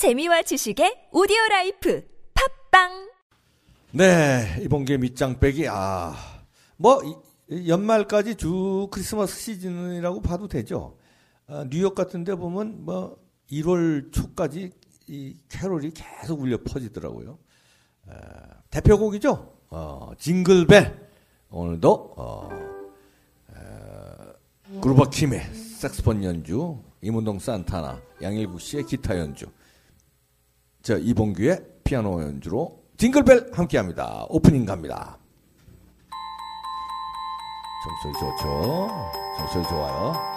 재미와 지식의 오디오 라이프 팟빵 네, 이봉규의 밑장 빼기. 아, 뭐 이- 연말까지 주 크리스마스 시즌이라고 봐도 되죠. 아, 뉴욕 같은 데 보면 뭐 1월 초까지 이 캐롤이 계속 울려 퍼지더라고요. 아, 대표곡이죠. 어, 징글벨. 오늘도 어, 어, 그루버 킴의 색스폰 연주, 이문동 산타나, 양일국 씨의 기타 연주. 저 이봉규의 피아노 연주로 징글벨 함께합니다. 오프닝 갑니다. 점소리 좋죠. 점소리 좋아요.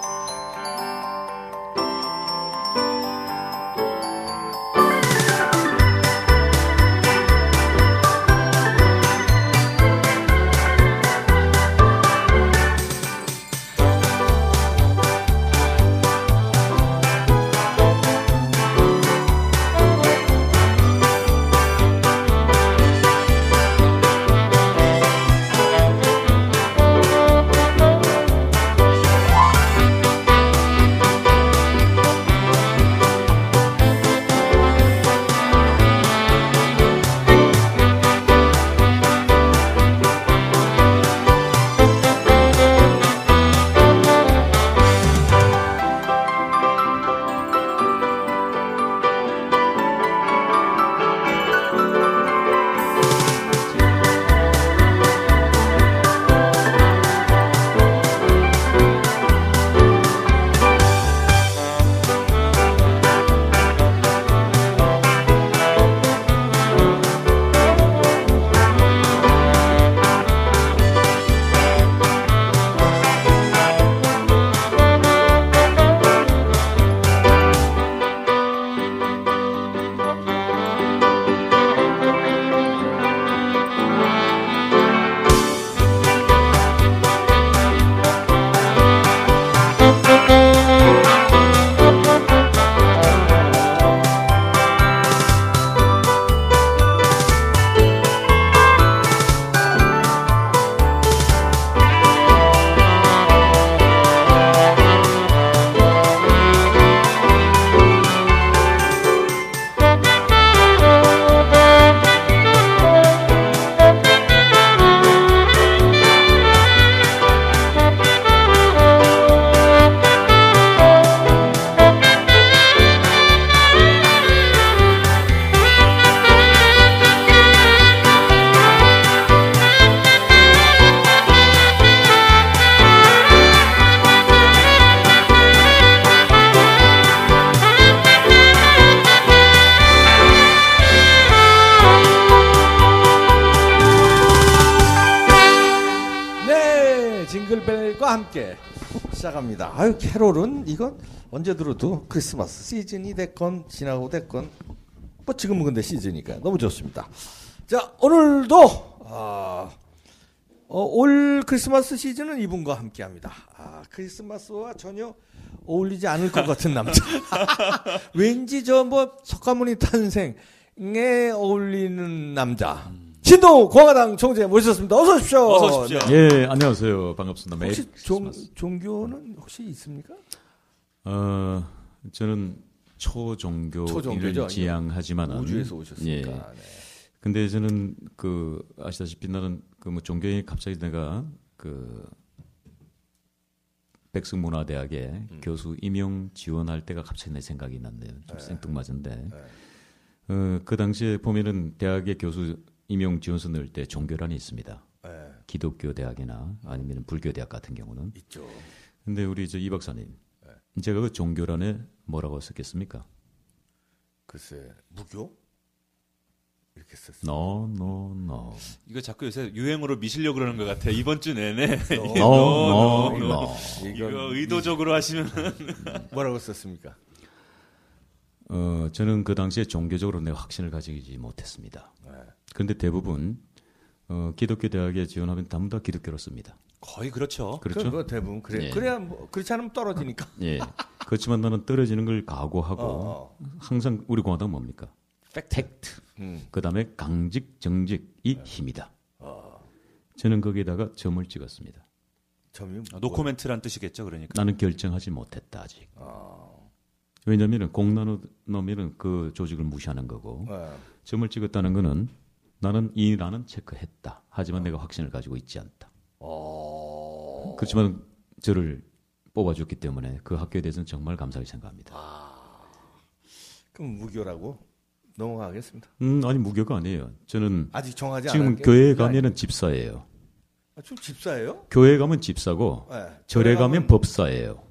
징글벨과 함께 시작합니다. 아유, 캐롤은 이건 언제 들어도 크리스마스 시즌이 됐건 지나고 됐건 뭐 지금은 근데 시즌이니까 너무 좋습니다. 자, 오늘도 아, 어, 올 크리스마스 시즌은 이분과 함께합니다. 아, 크리스마스와 전혀 어울리지 않을 것 같은 남자. 왠지 저 뭐 석가모니 탄생에 어울리는 남자. 신동 공화당 총재 모셨습니다. 어서 오십시오. 어서 오십시오. 예, 안녕하세요. 반갑습니다. 혹시 종. 종교는 혹시 있습니까? 어, 저는 초종교를 초종교죠. 지향하지만은 우주에서 오셨으니까. 예. 네. 근데 저는 그 아시다시피 나는 그 뭐 종교에 갑자기 내가 그 백승문화대학에 음. 교수 임용 지원할 때가 갑자기 내 생각이 났네요. 좀 네. 생뚱맞은데. 어, 그 당시에 보면은 대학의 교수 임용 지원서 넣을 때 종교란이 있습니다. 네, 기독교 대학이나 아니면 불교 대학 같은 경우는. 있죠. 근데 우리 저 이 박사님, 네. 제가 그 종교란에 뭐라고 썼겠습니까? 글쎄, 무교? 이렇게 썼어요. No, no, no. 이거 자꾸 요새 유행어로 미시려고 그러는 것 같아. 이번 주 내내. No, no, no, no. no. 이거 의도적으로 하시면 뭐라고 썼습니까? 어, 저는 그 당시에 종교적으로 내가 확신을 가지지 못했습니다. 네. 그런데 대부분 어, 기독교 대학에 지원하면 전부 다 기독교로 씁니다. 거의 그렇죠. 그렇죠? 그 대부분 그래. 예. 그래야 뭐 그렇지 않으면 떨어지니까. 예. 그렇지만 나는 떨어지는 걸 각오하고 어, 어. 항상 우리 공화당 뭡니까? 팩트. 음. 그 다음에 강직, 정직이 힘이다. 저는 거기에다가 점을 찍었습니다. 점이 아, 노코멘트란 뜻이겠죠, 그러니까. 나는 결정하지 못했다 아직. 어. 왜냐하면 공나누 놈이는 그 조직을 무시하는 거고 예. 점을 찍었다는 거는 나는 이 나는 체크했다. 하지만 내가 확신을 가지고 있지 않다. 어. 그렇지만 저를 뽑아줬기 때문에 그 학교에 대해서는 정말 감사하게 생각합니다. 그럼 무교라고 넘어가겠습니다. 음, 아니 무교가 아니에요. 저는 아직 정하지 지금. 교회에 가면은 집사예요. 아, 좀 집사예요? 교회 가면 집사고 예. 절에 가면 법사예요.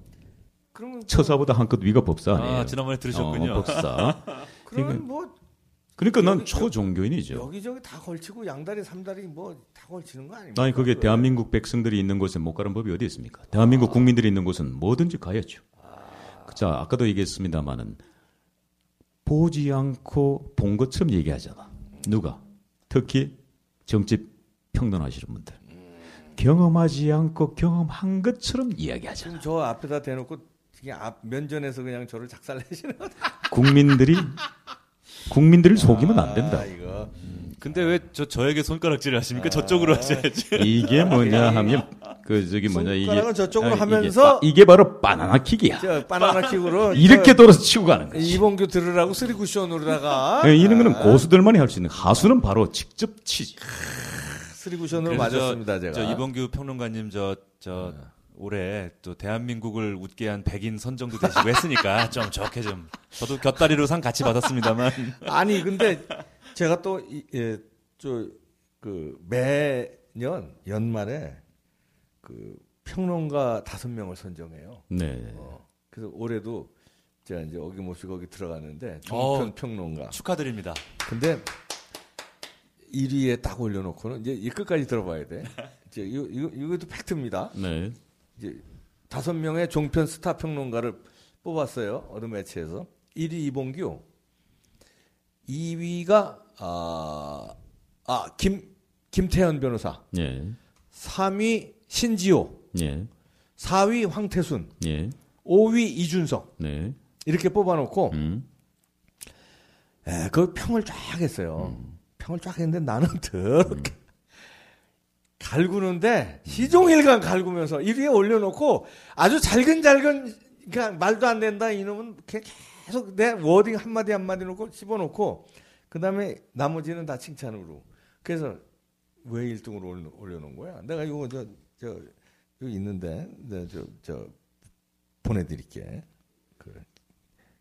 그러면 뭐- 처사보다 한끗 위가 법사 아니에요. 아, 지난번에 들으셨군요. 어, 법사. 그러면 뭐 그러니까 난 여기- 초종교인이죠. 여기저기 다 걸치고 양다리 삼다리 뭐 다 걸치는 거 아닙니까? 아니 그게 왜? 대한민국 백성들이 있는 곳에 못 가는 법이 어디 있습니까? 대한민국 국민들이 있는 곳은 뭐든지 가야죠. 자 아까도 얘기했습니다마는 보지 않고 본 것처럼 얘기하잖아. 누가? 특히 정치 평론하시는 분들. 경험하지 않고 경험한 것처럼 이야기하잖아. 지금 저 앞에다 대놓고 그냥 앞 면전에서 그냥 저를 작살내시는 거. 국민들이 국민들을 속이면 안 된다. 아, 이거. 근데 왜 저 저에게 손가락질을 하십니까? 저쪽으로 하셔야지. 이게 뭐냐 하면 그 저기 뭐냐 이게 손가락은 저쪽으로 아, 이게 하면서 바- 이게 바로 바나나 킥이야. 저 바나나 킥으로 이렇게 저 돌아서 치고 가는 거지. 이봉규 들으라고 쓰리 쿠션으로다가 예, 이런 거는 아, 고수들만이 할 수 있는 하수는 바로 직접 치지. 쓰리 쿠션으로 맞았습니다 제가. 저 이봉규 평론가님 저저 올해 또 대한민국을 웃게 한 백인 선정도 되시고 했으니까 좀 좋게 좀 저도 곁다리로 상 같이 받았습니다만 아니 근데 제가 또저그 매년 연말에 그 평론가 다섯 명을 선정해요. 네. 어, 그래서 올해도 제가 이제 어김없이 거기 들어가는데 어. 종편 평론가. 축하드립니다. 근데 1위에 딱 올려놓고는 이제 이 끝까지 들어봐야 돼. 이제 이거 이거 이것도 팩트입니다. 네. 이제 다섯 명의 종편 스타 평론가를 뽑았어요. 어느 매체에서 1위 이봉규, 2위가 아, 아 김 김태현 변호사, 예. 3위 신지호, 예. 4위 황태순, 예. 5위 이준석 네. 이렇게 뽑아놓고 음. 에, 그 평을 쫙 했어요. 평을 쫙 했는데 나는 더럽게 갈구는데 시종일관 갈구면서 1위에 올려놓고 아주 잘근잘근 그냥 말도 안 된다 이놈은 계속 내 워딩 한마디 한마디 놓고 집어넣고 그 다음에 나머지는 다 칭찬으로 그래서 왜 1등으로 올려, 올려놓은 거야? 내가 이거 저, 저, 여기 있는데, 네, 저, 저, 보내드릴게. 그,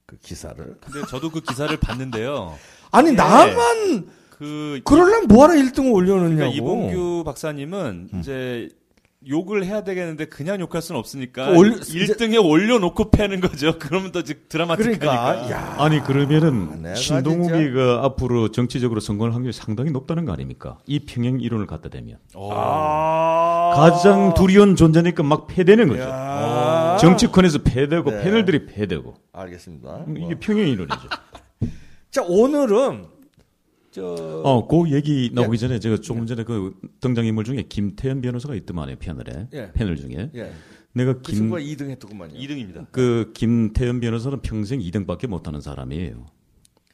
그 기사를. 근데 저도 그 기사를 봤는데요. 아니, 네. 나만 그 그러려면 뭐하러 1등을 올려놓냐고. 그러니까 이봉규 박사님은 이제 욕을 해야 되겠는데 그냥 욕할 수는 없으니까 그 올려- 1등에 올려놓고 패는 거죠. 그러면 더 지- 드라마틱하니까. 그러니까, 야. 아니 아, 그러면은 내가 신동욱이가 앞으로 정치적으로 성공할 확률이 상당히 높다는 거 아닙니까? 이 평행 이론을 갖다 대면 아. 가장 두려운 존재니까 막 패되는 거죠. 야. 정치권에서 패되고 네. 패널들이 패되고 알겠습니다. 음, 뭐. 이게 평행 이론이죠. 자, 오늘은, 저, 어, 그 얘기 나오기 예. 전에 제가 조금 전에 그 등장인물 중에 김태현 변호사가 있더만요 패널에 예. 패널 중에 예. 내가 그김 친구가 2등 했더구만요. 2등입니다. 그 김태현 변호사는 평생 2등밖에 못하는 사람이에요.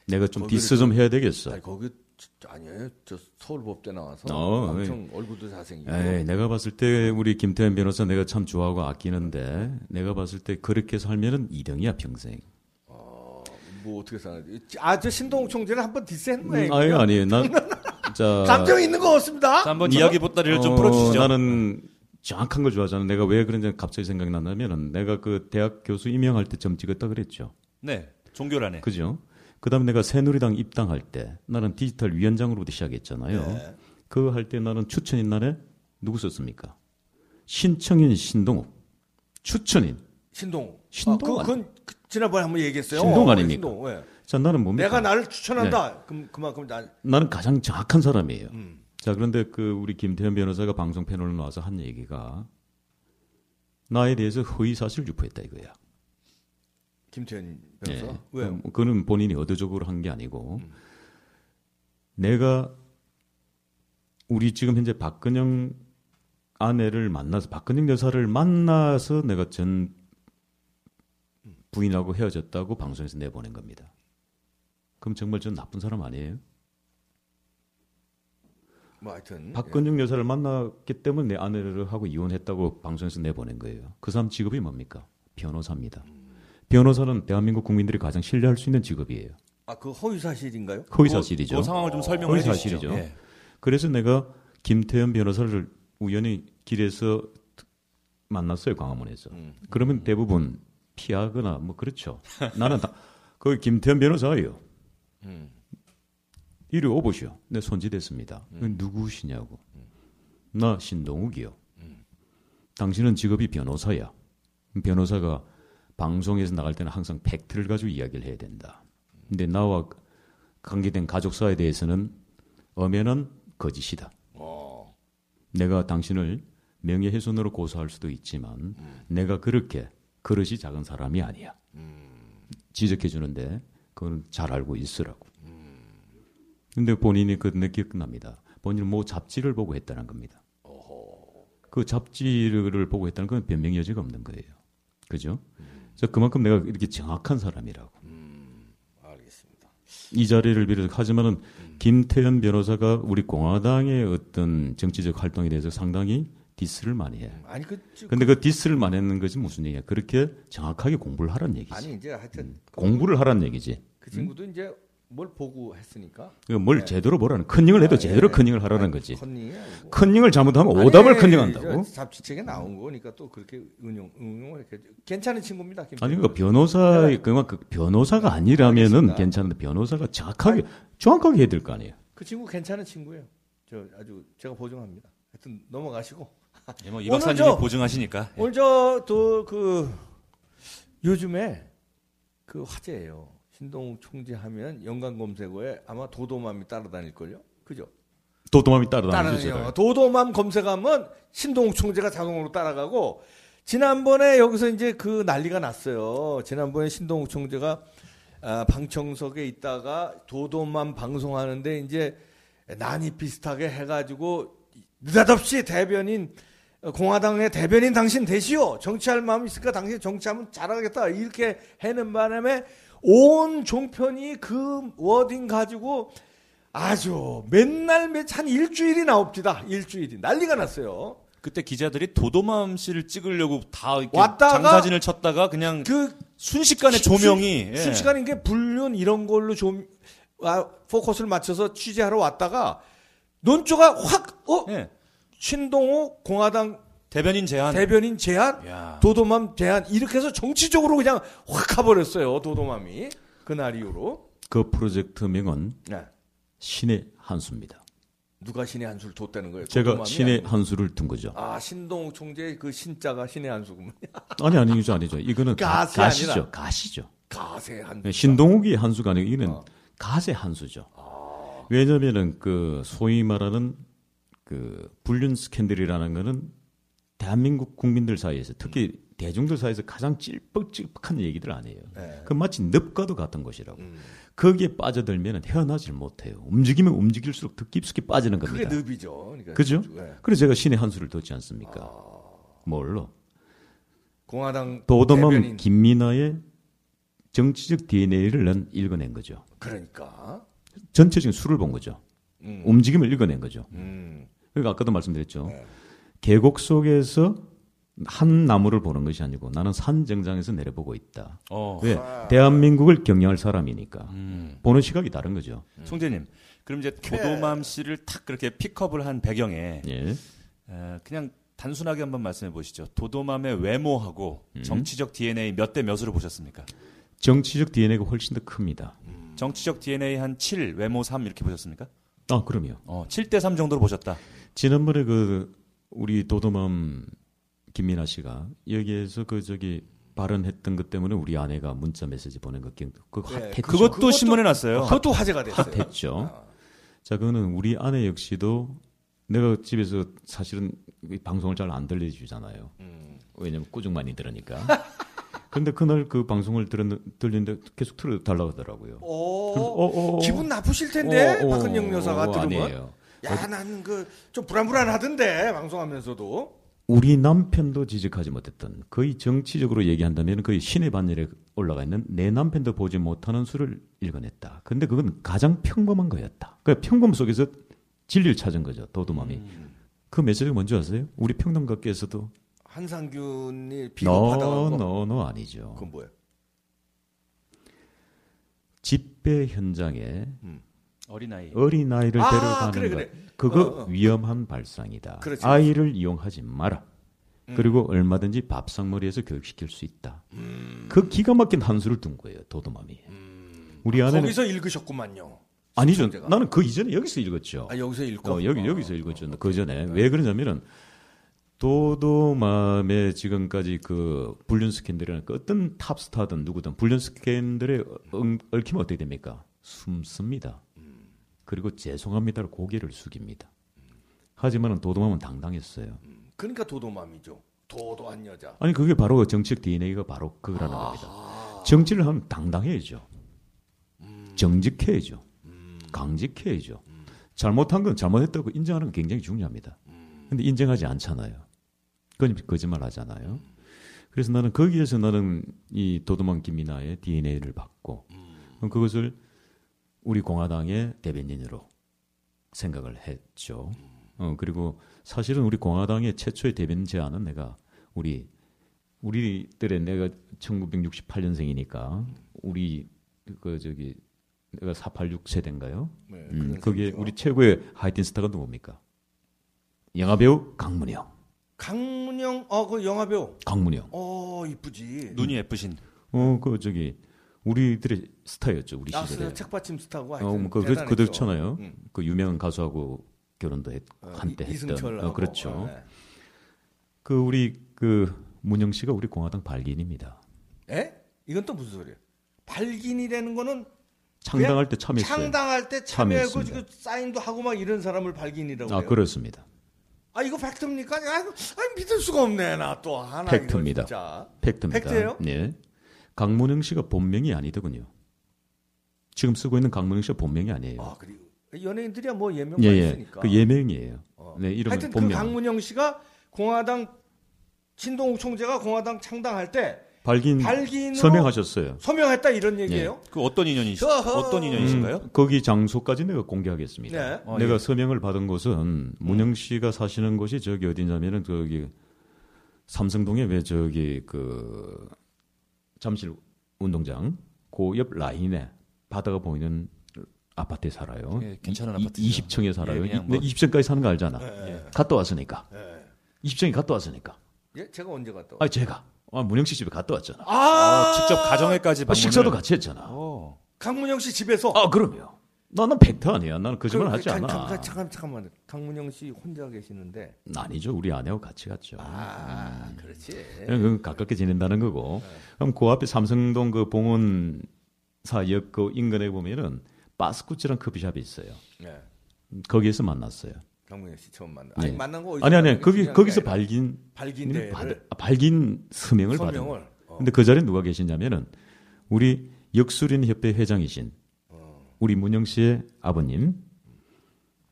내가 좀 디스 좀 해야 되겠어. 아니, 거기, 저- 아니에요. 저 서울법대 나와서 어, 엄청 얼굴도 잘생기고. 에이, 내가 봤을 때 우리 김태현 변호사 내가 참 좋아하고 아끼는데 내가 봤을 때 그렇게 살면은 2등이야 평생. 뭐 어떻게 생각해? 아, 저 신동욱 총재는 한번 거예요. 음, 아니 아니 난 자, 감정 있는 거 없습니다. 자, 한번 이야기 보따리를 좀 어, 풀어주시죠. 나는 정확한 걸 좋아하잖아. 내가 왜 그런지 갑자기 생각이 났냐면은 내가 그 대학 교수 임명할 때 점 찍었다 그랬죠. 네, 종교란에. 그죠? 그다음에 내가 새누리당 입당할 때 나는 디지털 위원장으로부터 시작했잖아요. 네. 그거 할때 나는 추천인 날에 누구 썼습니까? 신청인 신동욱. 추천인. 신동욱. 신동욱 아, 그, 그건 그, 지난번에 한번 얘기했어요. 신동욱 어, 아닙니까? 신동욱, 예. 자, 나는 뭡니까? 내가 나를 추천한다. 그럼 그만큼 나 나는 가장 정확한 사람이에요. 음. 자, 그런데 그 우리 김태현 변호사가 방송 패널에 나와서 한 얘기가 나에 대해서 허위 사실 유포했다 이거야. 김태현 변호사. 예. 왜? 음, 그는 본인이 의도적으로 한 게 아니고 음. 내가 우리 지금 현재 박근영 아내를 만나서 박근영 여사를 만나서 내가 전 부인하고 헤어졌다고 방송에서 내보낸 겁니다. 그럼 정말 전 나쁜 사람 아니에요? 뭐 하여튼 박근영 여사를 만났기 때문에 내 아내를 하고 이혼했다고 방송에서 내보낸 거예요. 그 사람 직업이 뭡니까? 변호사입니다. 변호사는 대한민국 국민들이 가장 신뢰할 수 있는 직업이에요. 아, 그 허위 사실인가요? 허위 그- 사실이죠. 그 상황을 좀 설명을 허위. 사실이죠. 예. 그래서 내가 김태현 변호사를 우연히 길에서 만났어요 광화문에서. 음. 그러면 대부분 피하거나 뭐 그렇죠. 나는 다 거기 김태현 변호사예요. 음. 이리 오보시오. 내 손짓했습니다. 음. 누구시냐고. 나 신동욱이요. 당신은 직업이 변호사야. 변호사가 방송에서 나갈 때는 항상 팩트를 가지고 이야기를 해야 된다. 근데 나와 관계된 가족사에 대해서는 엄연한 거짓이다. 어. 내가 당신을 명예훼손으로 고소할 수도 있지만 내가 그렇게 그릇이 작은 사람이 아니야. 지적해 주는데 그건 잘 알고 있으라고. 근데 본인이 그내 기억납니다. 본인은 뭐 잡지를 보고 했다는 겁니다. 그 잡지를 보고 했다는 건 변명 여지가 없는 거예요. 그죠? 그래서 그만큼 내가 이렇게 정확한 사람이라고. 알겠습니다. 이 자리를 빌어서 하지만은 김태현 변호사가 우리 공화당의 어떤 정치적 활동에 대해서 상당히 diss를 많이 해. 아니 그 저- 근데 그 diss를 많이 했는 것이 무슨 얘기야? 그렇게 정확하게 공부를 하란 얘기지. 아니 이제 하여튼 그, 공부를 하란 얘기지. 그 친구도 이제 뭘 보고 했으니까 그뭘 제대로 보라는 컨닝을 해도 제대로 컨닝을 하라는 거지. 컨닝이 아니고 컨닝을 잘못하면 오답을 아니, 컨닝한다고? 저 잡지책에 나온 거니까 또 그렇게 응용 응용을 이렇게 괜찮은 친구입니다. 김 아니. 그러니까 변호사 그만 그 변호사가 아니라면은 알겠습니다. 괜찮은데 변호사가 정확하게 정확하게 해야 될 거 아니에요. 그 친구 괜찮은 친구예요. 저 아주 제가 보증합니다. 하여튼 넘어가시고 예, 뭐이 오늘 박사님이 저- 보증하시니까. 예. 오늘 저또 그 요즘에 그 화제예요. 신동욱 총재 하면 연관 검색어에 아마 도도맘이 따라다닐 걸요. 그죠? 도도맘이 따라다니죠. 도도맘 검색하면 신동욱 총재가 자동으로 따라가고 지난번에 여기서 이제 그 난리가 났어요. 지난번에 신동욱 총재가 아, 방청석에 있다가 도도맘 방송하는데 이제 난이 비슷하게 해가지고 느닷없이 대변인 어, 공화당의 대변인 당신 되시오. 정치할 마음 있으니까 당신 정치하면 잘하겠다. 이렇게 해는 바람에 온 종편이 그 워딩 가지고 아주 맨날 매- 한 일주일이 나옵니다. 일주일이 난리가 났어요. 그때 기자들이 도도맘 씨를 찍으려고 다 이렇게 왔다가 장사진을 쳤다가 그냥 그 순식간에 조명이 예. 순식간에 이게 불륜 이런 걸로 좀 아, 포커스를 맞춰서 취재하러 왔다가 논조가 확 어? 예. 신동호 공화당 대변인 제안. 대변인 제안 야. 도도맘 제안 이렇게 해서 정치적으로 그냥 확 가버렸어요. 도도맘이 그날 이후로 그 프로젝트 명은 네. 신의 한수입니다. 누가 신의 한수를 뒀다는 거예요. 제가 신의 아니고. 한수를 둔 거죠. 아 신동욱 총재의 그 신자가 신의 한수군요. 아니 아니죠 아니죠. 이거는 가, 가시 가시죠. 아니라. 가시죠. 가세 한수. 네, 신동욱이 한수가 아니고 이거는 어. 가세 한수죠. 왜냐면은 그 소위 말하는 그 불륜 스캔들이라는 거는 대한민국 국민들 사이에서 특히 대중들 사이에서 가장 찔뻑찔뻑한 얘기들 아니에요. 네. 그 마치 늪과도 같은 것이라고. 음. 거기에 빠져들면 헤어나질 못해요. 움직이면 움직일수록 더 깊숙이 빠지는 그게 겁니다. 늪이죠. 그러니까 그죠? 네. 그래서 제가 신의 한 수를 뒀지 않습니까? 아. 뭘로? 공화당 도도맘 대변인. 김민아의 정치적 DNA를 난 읽어낸 거죠. 그러니까. 전체적인 수를 본 거죠. 음. 움직임을 읽어낸 거죠. 음. 그러니까 아까도 말씀드렸죠. 네. 계곡 속에서 한 나무를 보는 것이 아니고 나는 산 정상에서 내려보고 있다. 어. 왜? 대한민국을 경영할 사람이니까. 음. 보는 시각이 다른 거죠. 총재님. 그럼 이제 도도맘 씨를 탁 그렇게 픽업을 한 배경에 예. 에, 그냥 단순하게 한번 말씀해 보시죠. 도도맘의 외모하고 정치적 DNA 몇 대 몇으로 보셨습니까? 정치적 DNA가 훨씬 더 큽니다. 정치적 DNA 한 7, 외모 3 이렇게 보셨습니까? 아, 그럼요. 어, 7대 3 정도로 보셨다. 지난번에 그 우리 도도맘 김민아 씨가 여기에서 그 저기 발언했던 것 때문에 우리 아내가 문자 메시지 보낸 것 기억 그거 네, 핫했죠. 그것도, 그것도- 신문에 났어요. 그것도 화제가 됐어요. 핫했죠. 자, 그거는 우리 아내 역시도 내가 집에서 사실은 이 방송을 잘 안 들려주잖아요. 왜냐면 꾸중 많이 들으니까. 근데 그날 그 방송을 들었, 들리는데 계속 틀어달라고 하더라고요. 오, 그래서 어, 어, 어. 기분 나쁘실 텐데 어, 어, 박은영 여사가 어, 들으면. 아니에요. 야, 나는 그 좀 불안불안하던데 방송하면서도. 우리 남편도 지적하지 못했던 거의 정치적으로 얘기한다면 거의 신의 반열에 올라가 있는 내 남편도 보지 못하는 수를 읽어냈다. 근데 그건 가장 평범한 거였다. 그 평범 속에서 진리를 찾은 거죠. 도도맘이. 그 메시지가 뭔지 아세요? 우리 평론가께서도 한상균이 너, 비겁하다는 거. 너, 너 아니죠. 그건 뭐예요? 집회 현장에 어린아이. 어린아이를 아, 데려가는 그래, 것 그래. 그거 어, 어. 위험한 발상이다. 그렇지, 아이를 이용하지 마라. 음. 그리고 얼마든지 밥상머리에서 교육시킬 수 있다. 음. 그 기가 막힌 한수를 둔 거예요. 도도맘이. 우리 아내는 거기서 읽으셨구만요. 아니죠. 시청자가. 나는 그 이전에 여기서 읽었죠. 아 여기서 읽고 어, 여기 어. 여기서 읽었죠. 그 전에 왜 그러냐면은 도도맘의 지금까지 그 불륜 스캔들이라는 그 어떤 탑스타든 누구든 불륜 스캔들에 엉- 얽히면 어떻게 됩니까? 숨습니다. 그리고 죄송합니다를 고개를 숙입니다. 하지만은 도도맘은 당당했어요. 그러니까 도도맘이죠. 도도한 여자. 아니 그게 바로 정치적 DNA가 바로 그거라는 겁니다. 정치를 하면 당당해야죠. 정직해야죠. 강직해야죠. 잘못한 건 잘못했다고 인정하는 건 굉장히 중요합니다. 근데 인정하지 않잖아요. 그건 거짓말 하잖아요. 그래서 나는 거기에서 나는 이 도도만 김이나의 DNA를 받고 그럼 그것을 우리 공화당의 대변인으로 생각을 했죠. 어, 그리고 사실은 우리 공화당의 최초의 대변인 제안은 내가 우리 우리들의 내가 1968년생이니까 우리 그 저기 내가 486 세대인가요? 네, 음, 그게. 우리 최고의 하이틴 스타가 누굽니까? 영화배우 강문영. 강문영 어그 영화 배우. 강문영. 어 이쁘지. 눈이 예쁘신. 어, 그 저기 우리들의 스타였죠 우리 시절에. 나스 책받침 스타고 어, 그, 그. 그렇잖아요. 응. 그 유명한 가수하고 결혼도 했, 어, 한때 이- 했던. 어, 그렇죠. 어, 네. 그 우리 그 문영 씨가 우리 공화당 발기인입니다. 에? 이건 또 무슨 소리예요? 발긴이라는 거는 창당할 때 참여했어요. 창당할 때 참여했습니다. 지금 사인도 하고 막 이런 사람을 발긴이라고 아 해요. 그렇습니다. 아 이거 팩트입니까? 아, 아니 믿을 수가 없네 나 또 하나 팩트입니다. 팩트입니다. 팩트예요? 네. 강문영 씨가 본명이 아니더군요. 지금 쓰고 있는 강문영 씨가 본명이 아니에요. 아 그리고 연예인들이야 뭐 예명 예, 만 예. 있으니까. 그 예명이에요. 어. 네, 이름은 하여튼 그 본명. 강문영 씨가 공화당 신동욱 총재가 공화당 창당할 때 발긴 서명하셨어요. 서명했다 이런 얘기예요. 그 어떤 인연이시? 저허. 어떤 인연이신가요? 음, 거기 장소까지 내가 공개하겠습니다. 네. 어, 내가 예. 서명을 받은 곳은 문영 씨가 사시는 곳이 저기 어디냐면은 저기 삼성동에 왜 저기 그 잠실 운동장 그 옆 라인에 바다가 보이는 아파트에 살아요. 예, 괜찮은 이- 아파트죠. 20층에 살아요. 예, 이- 뭐- 20층까지 사는 거 알잖아. 예. 갔다 왔으니까. 예. 20층에 갔다 왔으니까. 예, 제가 언제 갔다? 아 제가 아, 문영 씨 집에 갔다 왔잖아. 아, 어, 직접 가정에까지 아, 방문을. 식사도 같이 했잖아. 어. 강문영 씨 집에서. 아 그럼요. 나는 팩트 아니야. 나는 거짓말 그, 하지 그, 않아. 잠깐, 잠깐, 잠깐만. 강문영 씨 혼자 계시는데. 아니죠. 우리 아내하고 같이 갔죠. 아, 그렇지. 그냥 그건 가깝게 지낸다는 거고. 그럼 그 앞에 삼성동 그 봉원 사역 그 인근에 보면은 바스쿠치랑 커피숍이 있어요. 네. 거기에서 만났어요. 강문영 씨 처음 만나. 아니 네. 만난 거 아니 아니 거기 거기서 게 아니라 발긴 발긴대를 받- 아, 발긴 서명을 받은 서명을. 어. 근데 그 자리에 누가 계시냐면은 우리 역술인 협회 회장이신 우리 문영 씨의 아버님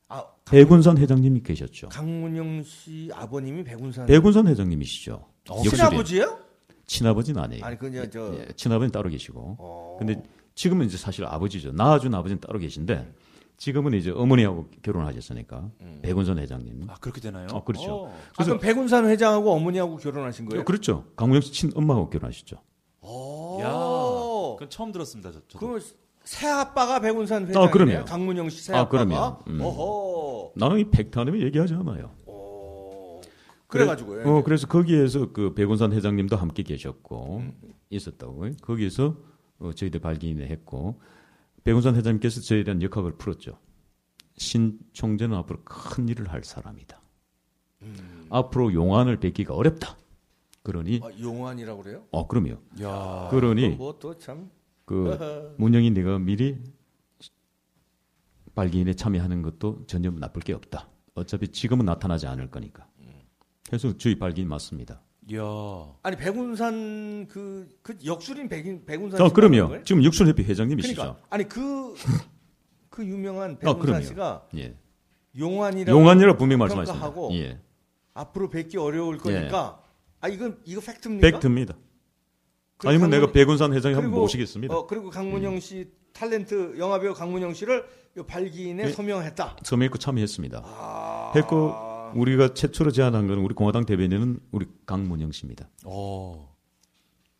아, 백운산 회장님이 계셨죠. 강문영 씨 아버님이 백운산 백운산 회장님이시죠. 어, 역술인. 친아버지예요? 친아버지는 아니에요. 아니 그냥 저 예, 친아버지는 따로 계시고. 어. 근데 지금은 이제 사실 아버지죠. 낳아준 아버지는 따로 계신데 지금은 이제 어머니하고 결혼하셨으니까 백운선 회장님. 아 그렇게 되나요? 어, 그렇죠. 어. 아, 그래서 그럼 백운산 회장하고 어머니하고 결혼하신 거예요? 그렇죠. 강문영 씨 친 엄마하고 결혼하셨죠. 오. 야, 그건 처음 들었습니다. 저, 저도. 그 새아빠가 백운산 회장이에요. 아, 그럼요. 강문영 씨 아, 새아빠가. 그럼요. 음. 어허. 나는 이 팩트 아니면 얘기하지 않아요. 오. 그래가지고요. 어, 그래서 거기에서 그 백운산 회장님도 함께 계셨고 있었다고. 거기에서 어, 저희들 발기인을 했고 백운산 회장님께서 저희에 대한 역학을 풀었죠. 신 총재는 앞으로 큰 일을 할 사람이다. 앞으로 용안을 뵙기가 어렵다. 그러니 아, 용환이라고 그래요? 어 그럼요. 야. 그러니 뭐또 참. 그 문영이 내가 미리 발기인에 참여하는 것도 전혀 나쁠 게 없다. 어차피 지금은 나타나지 않을 거니까. 그래서 저희 발기인 맞습니다. 야. 아니 백운산 그, 그 역술인 백인 백운산 어, 그럼요. 지금 육순협회 회장님이시죠. 그러니까 아니 그 그 유명한 아, 백운산 그럼요. 씨가 예. 용환이라고 용안이라 분명히 말씀하셨습니다. 평가하고 예. 앞으로 뵙기 어려울 거니까 아 이건 이거 팩트입니까? 팩트입니다. 그리고 아니면 내가 강문- 백운산 회장이 한번 그리고, 모시겠습니다. 음. 어, 그리고 강문영 씨 탤런트 영화배우 강문영 씨를 요 발기인에 예. 서명했다. 서명했고 참여했습니다. 아. 했고 우리가 최초로 제안한 거는 우리 공화당 대변인은 우리 강문영 씨입니다. 어.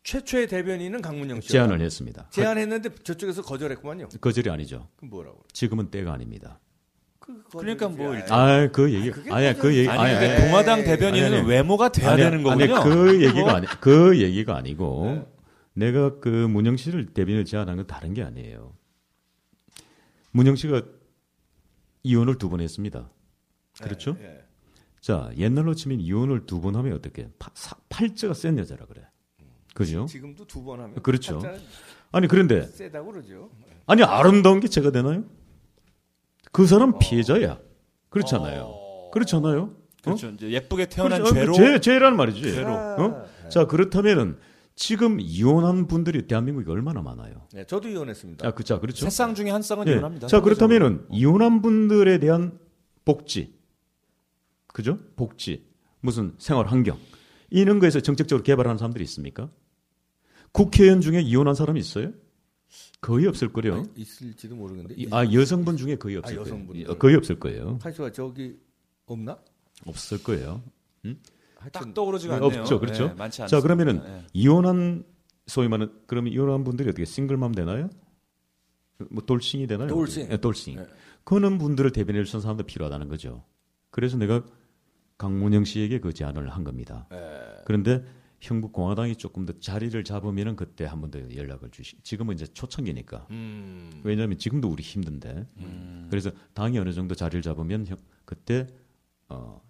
최초의 대변인은 강문영 씨. 제안을 했습니다. 제안했는데 저쪽에서 거절했구만요. 거절이 아니죠. 그럼 뭐라고? 지금은 때가 아닙니다. 그 그러니까 뭐 아, 그 얘기, 아니야, 그 얘기, 아니, 아니, 아니, 공화당 대변인은 아니, 아니. 외모가 돼야 아니, 되는 거군요. 아니, 그 얘기가 뭐. 아니, 그 얘기가 아니고, 내가 그 문영 씨를 대변을 제안한 건 다른 게 아니에요. 문영 씨가 이혼을 두 번 했습니다. 그렇죠? 예, 예. 자, 옛날로 치면 이혼을 두 번 하면 어떻게? 파- 사- 팔자가 센 여자라 그래. 그죠? 지금도 두 번 하면 그렇죠. 아니, 그런데, 세다고 그러죠. 아니, 아름다운 게 제가 되나요? 그 사람 피해자야. 그렇잖아요. 그렇잖아요? 그렇죠. 이제 예쁘게 태어난 그렇죠. 죄로 죄, 죄라는 말이지. 죄로. 어? 자, 그렇다면은 지금 이혼한 분들이 대한민국에 얼마나 많아요? 네, 저도 이혼했습니다. 아, 그, 자, 그렇죠. 세 쌍 중에 한 쌍은 예. 이혼합니다. 자, 그렇다면은 이혼한 분들에 대한 복지, 그죠? 복지, 무슨 생활 환경 이런 거에서 정책적으로 개발하는 사람들이 있습니까? 국회의원 중에 이혼한 사람이 있어요? 거의 없을 거요. 있을지도 모르겠는데. 이- 아 여성분 중에 거의 없을 아, 거예요. 여성분들. 어, 거의 없을 거예요. 한시가 저기 없나? 없을 거예요. 딱 하여튼 떠오르지가 네, 않네요. 없죠, 그렇죠. 예, 많지 않습니다. 자 그러면은 예. 이혼한 소위 말하는 그러면 이혼한 분들이 어떻게 싱글맘 되나요? 뭐 돌싱이 되나요? 돌싱. 예, 돌싱. 네. 그런 분들을 대변해 주는 사람도 필요하다는 거죠. 그래서 내가 강문영 씨에게 그 제안을 한 겁니다. 예. 그런데 형국 공화당이 조금 더 자리를 잡으면은 그때 한 번 더 연락을 주시. 지금은 이제 초창기니까. 음. 왜냐하면 지금도 우리 힘든데. 그래서 당이 어느 정도 자리를 잡으면 형, 그때 어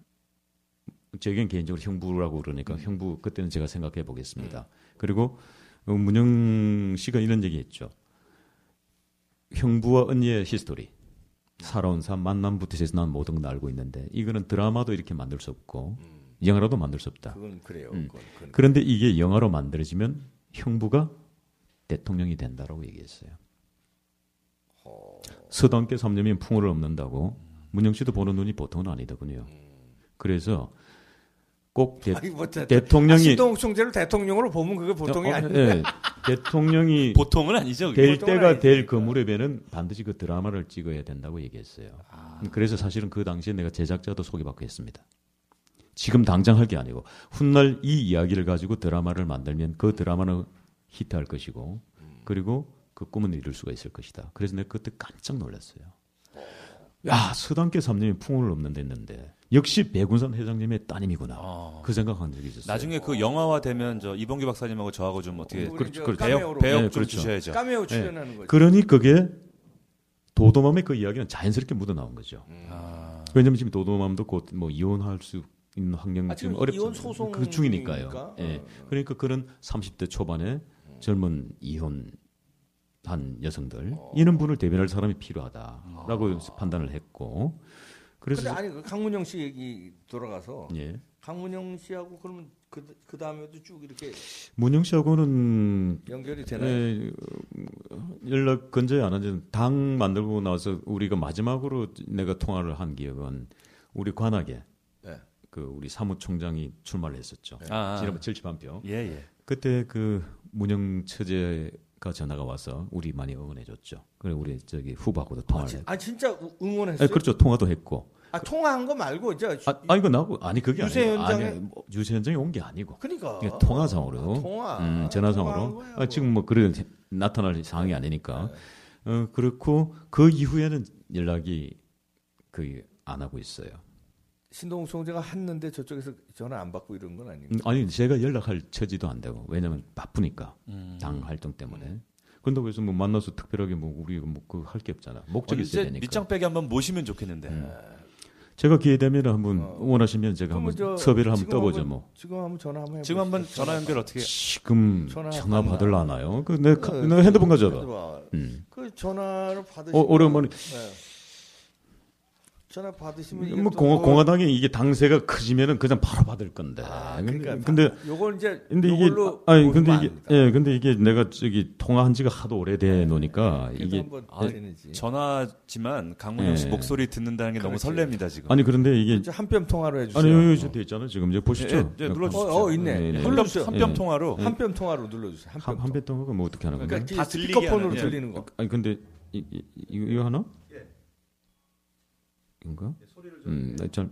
제겐 개인적으로 형부라고 그러니까 형부 그때는 제가 생각해 보겠습니다. 그리고 어, 문영 씨가 이런 얘기했죠. 형부와 언니의 히스토리. 살아온 삶 만남부터 해서 난 모든 걸 알고 있는데 이거는 드라마도 이렇게 만들 수 없고 영화로도 만들 수 없다. 그건 그래요. 음. 그건, 그건. 그런데 이게 영화로 만들어지면 형부가 대통령이 된다라고 얘기했어요. 서당개 3년이면 풍월을 읊는다고 문영 씨도 보는 눈이 보통은 아니더군요. 그래서 꼭 대, 아니, 뭐 대, 대통령이 신동 총재를 대통령으로 보면 그게 보통이 어, 아니에요. 예, 대통령이 보통은 아니죠. 될 보통은 때가. 될 그 무렵에는 반드시 그 드라마를 찍어야 된다고 얘기했어요. 아. 그래서 사실은 그 당시에 내가 제작자도 소개받고 했습니다. 지금 당장 할 게 아니고 훗날 이 이야기를 가지고 드라마를 만들면 그 드라마는 히트할 것이고 그리고 그 꿈은 이룰 수가 있을 것이다. 그래서 내가 그때 깜짝 놀랐어요. 야 서당계 3년이 풍운을 없는데 했는데 역시 백운산 회장님의 따님이구나. 어. 그 생각한 적이 있었어요. 나중에 그 영화화 되면 저 이봉규 박사님하고 저하고 좀 어떻게 그렇죠, 저 그렇죠. 배역. 배역 네, 좀 그렇죠. 주셔야죠. 까메오 출연하는 거죠. 그러니 그게 도도맘의 그 이야기는 자연스럽게 묻어 나온 거죠. 아, 왜냐면 지금 도도맘도 곧 뭐 이혼할 수 있는 환경 아, 지금 지금 어렵죠. 이혼 소송 그 중이니까요. 중이니까? 예. 어. 그러니까 그런 30대 초반에 젊은 이혼 한 여성들 어. 이런 분을 대변할 사람이 필요하다라고 판단을 했고 그래서 아니 그 강문영 씨 얘기 돌아가서 예. 강문영 씨하고 그러면 그, 그 다음에도 쭉 이렇게 문영 씨하고는 연결이 되나요? 예, 연락 건저히 안 하죠. 당 만들고 나서 우리가 마지막으로 내가 통화를 한 기억은 우리 관악에 네. 그 우리 사무총장이 출마를 했었죠. 아, 아. 지난번 71표. 예, 예. 그때 그 문영 처제 가 전화가 와서 우리 많이 응원해 줬죠. 그래 우리 저기 후보하고도 아, 통화를. 진- 했. 아 진짜 우- 응원했어요? 아, 그렇죠. 통화도 했고. 아 통화한 거 말고 이제 아, 아 이거 나고 아니 그게 유세 아니고 현장에- 아니 뭐, 유세 현장에 온 게 아니고. 그러니까 그냥 통화상으로. 아, 통화 음, 전화상으로. 거야, 아, 지금 뭐 그런 나타날 상황이 아니니까. 네. 어, 그렇고 그 이후에는 연락이 그안 하고 있어요. 신동욱 총재가 했는데 저쪽에서 전화 안 받고 이런 건 아니고 음, 아니 제가 연락할 처지도 안 되고 왜냐면 바쁘니까 음. 당 활동 때문에. 근데 그래서 뭐 만나서 특별하게 뭐 우리 뭐그 할 게 없잖아. 목적이 있어야 되니까. 밑장 빼기 한번 모시면 좋겠는데. 제가 기회 되면 한번 어. 원하시면 제가 한번 저 섭외를 한번 떠보죠 한번- 뭐. 지금 한번 전화 한번 해보시죠. 지금 한번 전화 연결 어떻게? 지금 전화 전화? 받을라나요? 그 내, 가- 네, 내 핸드폰 가져봐. 음. 그 전화를 받으시면 어, 오랜만에 네. 전화 받으시면 이게 뭐또 공화, 뭐- 공화당이 이게 당세가 크지면은 그냥 바로 받을 건데. 아, 근데, 그러니까 근데 요걸 이제 근데 이게 아니 근데 이게. 예 근데 이게 내가 저기 통화한 지가 하도 오래돼 놓으니까 그래도 이게 아. 전화지만 강문영 씨 예. 목소리 듣는다는 게 너무 그렇지. 설렙니다 지금. 아니 그런데 이게 이제 한뼘 통화로 해주세요. 아니 여기 저돼 있잖아요 지금 이제 보시죠. 예, 예, 예, 눌러주십시오. 어, 어, 있네. 네, 네. 한뼘 눌러주세요. 한뼘 예. 통화로 한 뼘 통화로 눌러주세요. 한, 한뼘 동안 뭐 어떻게 하는 거예요? 그러니까 다 스피커폰으로 예. 들리는 거. 아니 근데 이, 이, 이- 이거 하나? 이건가? 음, 나 잘.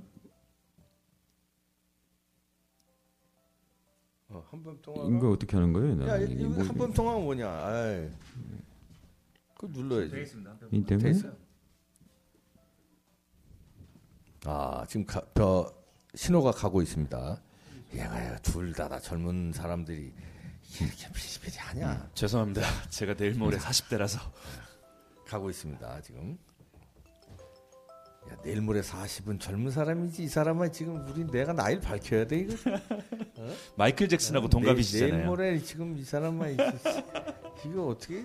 어, 어, 한밤 통화. 이거 어떻게 하는 거예요? 야, 나 이게 이거 뭐- 한밤 통화가 뭐냐? 아이. 그 눌러야지. 돼 인터넷? 있어요? 아, 지금 가, 저 신호가 가고 있습니다. 얘가 둘다 다 젊은 사람들이 이렇게 비리비리하냐? 죄송합니다. 제가 내일 모레 40대라서 가고 있습니다. 지금. 야, 내일 모레 40은 젊은 사람이지 이 사람은 지금 우리 내가 나이를 밝혀야 돼 이거. 마이클 잭슨하고 동갑이시잖아요. 내 일 모레 지금 이 사람만 이거, 어떻게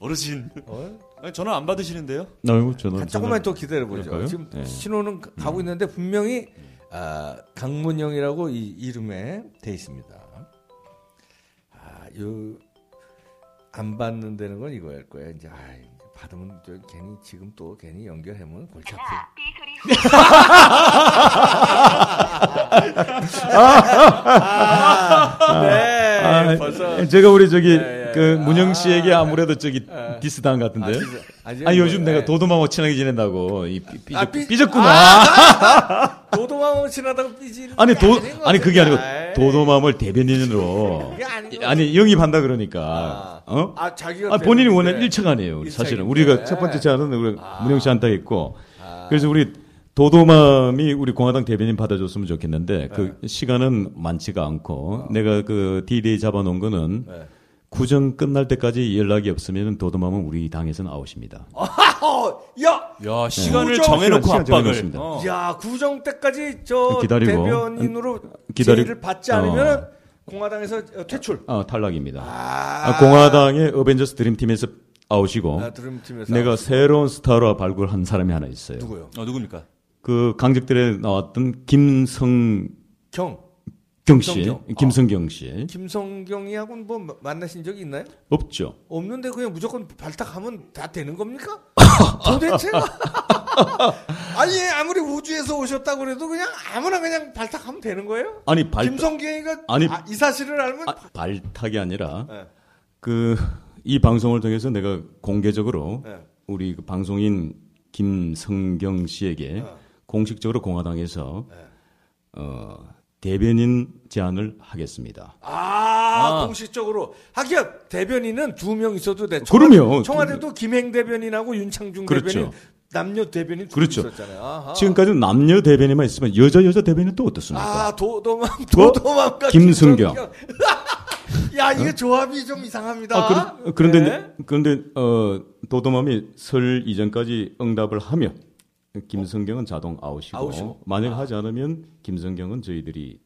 어르신. 어? 아니, 전화 안 받으시는데요? 아이고 저는 한 조금만 더 기다려 보죠. 지금 네. 신호는 가- 가고 있는데 분명히 아, 강문영이라고 이 이름에 돼 있습니다. 아, 요안 받는다는 건 이거일 거예요. 이제 아, 받으면 저 괜히 지금 또 괜히 연결하면 골치 아프. 네, 아, 벌써 제가 우리 저기 예, 예. 그 문영 씨에게 아. 아무래도 저기 디스 당한 것 같은데. 진짜. 아니, 아 요즘 뭐, 내가 예. 도도맘하고 친하게 지낸다고 이 삐, 삐, 아, 삐, 삐- 삐졌구나. 도도맘하고 친하다고 삐지. 아니 도 아니 그게 아니고. 도도맘을 대변인으로. 아니 영입한다 그러니까 어? 아, 자기가 아, 본인이. 원하는. 우리 사실은. 우리가 첫 번째 차는 우리 아. 문영 씨한테 있고 아. 그래서 우리 도도맘이 우리 공화당 대변인 받아줬으면 좋겠는데 그 네. 시간은 많지가 않고 내가 그 디데이 잡아놓은 거는 네. 구정 끝날 때까지 연락이 없으면 도도맘은 우리 당에서는 아웃입니다. 어, 야, 야 시간을 구정- 정해놓고 시간 압박을. 정해놓습니다. 어. 야 구정 때까지 저 기다리고. 대변인으로 기다리- 제의를 받지 않으면 공화당에서 어, 퇴출. 아, 탈락입니다. 아, 아, 공화당의 어벤져스 드림팀에서 아웃이고 아, 드림팀에서 내가 새로운 스타로 발굴한 사람이 하나 있어요. 누구요? 어 누굽니까? 그 강적들에 나왔던 김성경 경 씨, 김성경. 김성경 씨 김성경이하고는 뭐 마- 만나신 적이 있나요? 없죠. 없는데 그냥 무조건 발탁하면 다 되는 겁니까? 도대체가 아니 아무리 우주에서 오셨다고 그래도 그냥 아무나 그냥 발탁하면 되는 거예요? 아니 발 김성경이가 아니- 아, 이 사실을 알면 아, 발탁이 아니라 네. 그이 방송을 통해서 내가 공개적으로 네. 우리 그 방송인 김성경 씨에게 네. 공식적으로 공화당에서 네. 어, 대변인 제안을 하겠습니다. 아, 아. 공식적으로 하기야 대변인은 두 명 있어도 돼. 그럼요. 청와대도 김행 대변인하고 윤창중 그렇죠. 대변인 남녀 대변인 둘 그렇죠. 있었잖아요. 아하. 지금까지는 남녀 대변인만 있으면 여자 여자 대변인 또 어떻습니까? 아 도도맘 뭐? 도도맘과 김승경. 야 이게 조합이 좀 이상합니다. 아, 그 런데 네? 그런데 어 도도맘이 설 이전까지 응답을 하면 김성경은 자동 아웃이고, 아웃이고. 만약 하지 않으면 김성경은 저희들이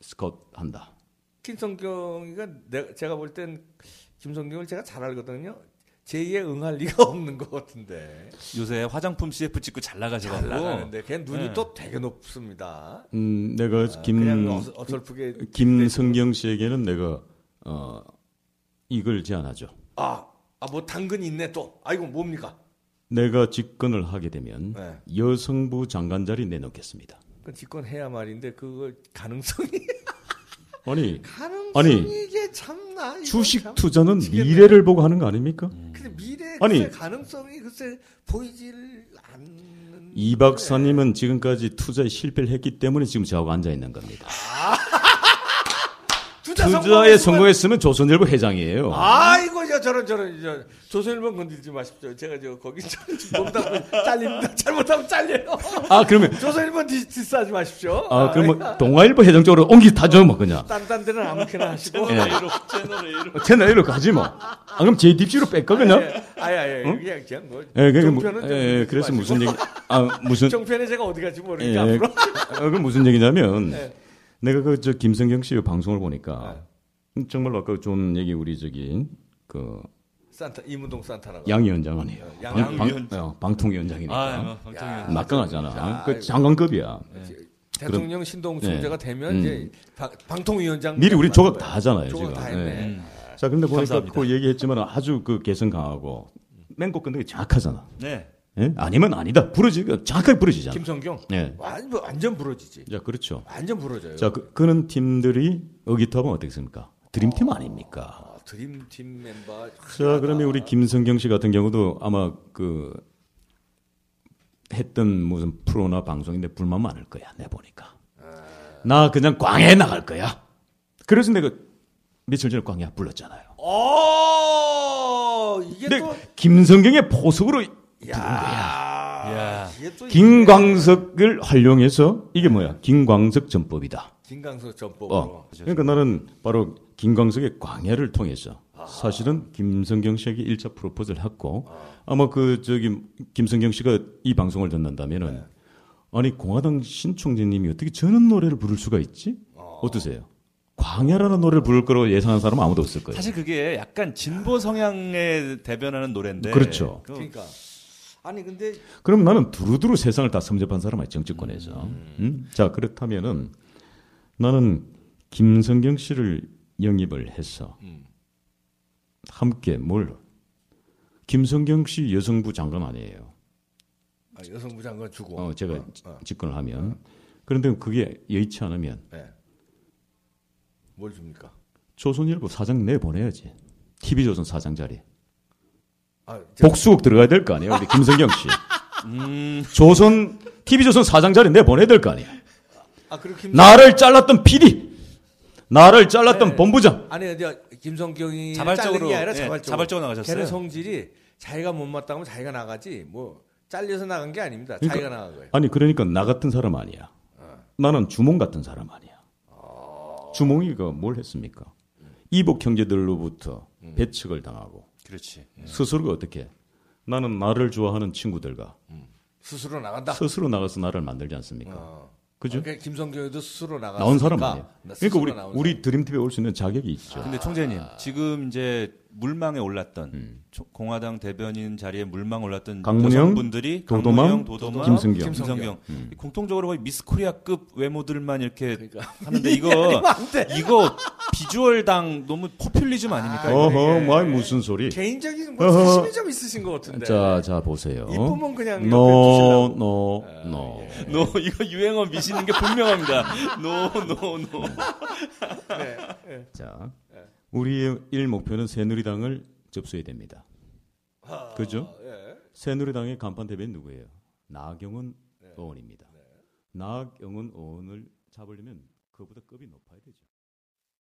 스카웃 한다. 김성경이가 내가 제가 볼 땐 김성경을 제가 잘 알거든요. 제의에 응할 리가 없는 것 같은데. 요새 화장품 CF 찍고 잘잘 나가셔가지고. 나가는데 걔 눈이 네. 또 되게 높습니다. 음, 내가 아, 김 어설프게 김성경 씨에게는 내가 어 이걸 제안하죠. 아, 아, 뭐 당근 있네 또. 아이고 뭡니까? 내가 집권을 하게 되면 네. 여성부 장관 자리 내놓겠습니다. 그 집권해야 말인데 그걸 가능성이 아니 가능성이 아니, 이게 참나 주식 참 투자는 미치겠네. 미래를 보고 하는 거 아닙니까? 근데 미래 아니. 가능성이 글쎄 보이질 않는 이 박사님은 지금까지 투자에 실패를 했기 때문에 지금 저하고 앉아 있는 겁니다. 투자 투자 에 성공했으면- 성공했으면 조선일보 회장이에요. 아이고 저 저런 저런 저 조선일보 건들지 마십시오. 제가 저 거기 몸담고 잘립니다. 잘못하면 잘려요. 아 그러면 조선일보 디, 디스하지 마십시오. 아 그럼 뭐 동아일보 회장 쪽으로 옮기 타죠 뭐 그냥. 딴딴 데는 아무렇게나 하시고. 예. 채널 A로. 채널 A로 가지 뭐. 아 그럼 제 딥시로 뺄까 그냥? 아예 아예 그냥 그냥 뭐. 예, 그게 뭐, 종편은 좀 예, 건들지 그래서 마시고. 무슨 얘기? 아 무슨 정편에 제가 어디 갈지 예, 모르니까 앞으로. 어, 그 무슨 얘기냐면 네. 내가 그 저 김성경 씨 방송을 보니까 정말 아까 좋은 얘기 우리 저기 그 산타 이문동 산타라고. 양 위원장 아니에요. 양- 방, 양 방, 위원장. 어, 방통 위원장이니까 아, 뭐, 방통위. 야. 막강하잖아. 자, 그. 장관급이야. 대통령 신동 총재가 되면 음. 이제 방, 방통 위원장 미리 우리 조각 다 하잖아요 조각 지금. 다 했네. 예. 음. 자 근데 보니까 감사합니다. 그 얘기했지만 아주 그 개성 강하고 맹고 끈적이 정확하잖아. 네. 예? 아니면 아니다. 부러지 정확하게 부러지잖아. 김성경 예. 완전 완전 부러지지. 자 그렇죠. 완전 부러져요. 자 그, 그런 팀들이 어기타면 어떻겠습니까? 드림팀 아닙니까? 아, 드림팀 멤버. 자, 그러면 우리 김성경 씨 같은 경우도 아마 그 했던 무슨 프로나 방송인데 불만 많을 거야. 내 보니까. 나 그냥 광해 나갈 거야. 그래서 내가 며칠 전에 광야 불렀잖아요. 어 이게 또 김성경의 포석으로 야, 야. 김광석을 활용해서 이게 뭐야? 김광석 전법이다. 김광석 전법으로 어. 그러니까 나는 바로 김광석의 광야를 통해서 사실은 김성경 씨에게 1차 프로포즈를 했고 아마 그 저기 김성경 씨가 이 방송을 듣는다면은 아니 공화당 신총재님이 어떻게 저런 노래를 부를 수가 있지? 어떠세요? 광야라는 노래를 부를 거라고 예상한 사람은 아무도 없을 거예요. 사실 그게 약간 진보 성향에 대변하는 노래인데. 그렇죠. 그 그러니까 아니 근데 그럼 나는 두루두루 세상을 다 섭렵한 사람이야 정치권에서. 음? 자 그렇다면은 나는 김성경 씨를 영입을 해서 함께 뭘 김성경 씨 여성부 장관 아니에요. 아, 여성부 장관 주고 어, 제가 어, 어. 집권을 하면 그런데 그게 여의치 않으면 네. 뭘 줍니까? 조선일보 사장 내 보내야지. TV조선 사장 자리. 아, 제가- 복수국 들어가야 될 거 아니에요, 우리 김성경 씨. 음, 조선 TV조선 사장 자리 내 보내야 될 거 아니에요. 아김 나를 잘랐던 PD, 나를 잘랐던 네. 본부장. 아니 근데 김성경이 자발적으로, 게 아니라 예, 자발적으로 자발적으로 나가셨어요. 걔는 성질이 자기가 못 맞다면 자기가 나가지 뭐 잘려서 나간 게 아닙니다. 그러니까- 자기가 나간 거예요. 아니 그러니까 나 같은 사람 아니야. 나는 주몽 같은 사람 아니야. 주몽이가 뭘 했습니까? 이복 형제들로부터 배척을 당하고 그렇지. 스스로가 어떻게? 나는 나를 좋아하는 친구들과 스스로 나간다. 스스로 나가서 나를 만들지 않습니까? 어. 그죠? 그러니까 김성경도 스스로 나가 나온 사람 아니에요. 그러니까 우리 우리 드림팀에 올 수 있는 자격이 있죠. 근데 총재님 지금 이제 물망에 올랐던 음. 초- 공화당 대변인 자리에 물망 올랐던 강문영, 분들이 강문영, 도도맘, 김승경. 김성경 음. 공통적으로 거의 미스코리아급 외모들만 이렇게 그러니까. 하는데 이거 이거 비주얼당 너무 포퓰리즘 아닙니까? 이거? 어허, 뭐 무슨 소리? 개인적인 뭐. 사심이 좀 있으신 것 같은데. 자, 자 보세요. 이쁘면 그냥 옆에 노, 두시려고. 노, 노. 노 이거 유행어 미시는 게 분명합니다. no no no. 네. 네. 자, 우리의 일 목표는 새누리당을 접수해야 됩니다. 그죠? 예. 새누리당의 간판 대변인 누구예요? 나경원 의원입니다. 나경원 의원을 잡으려면 그보다 급이 높아야 되죠.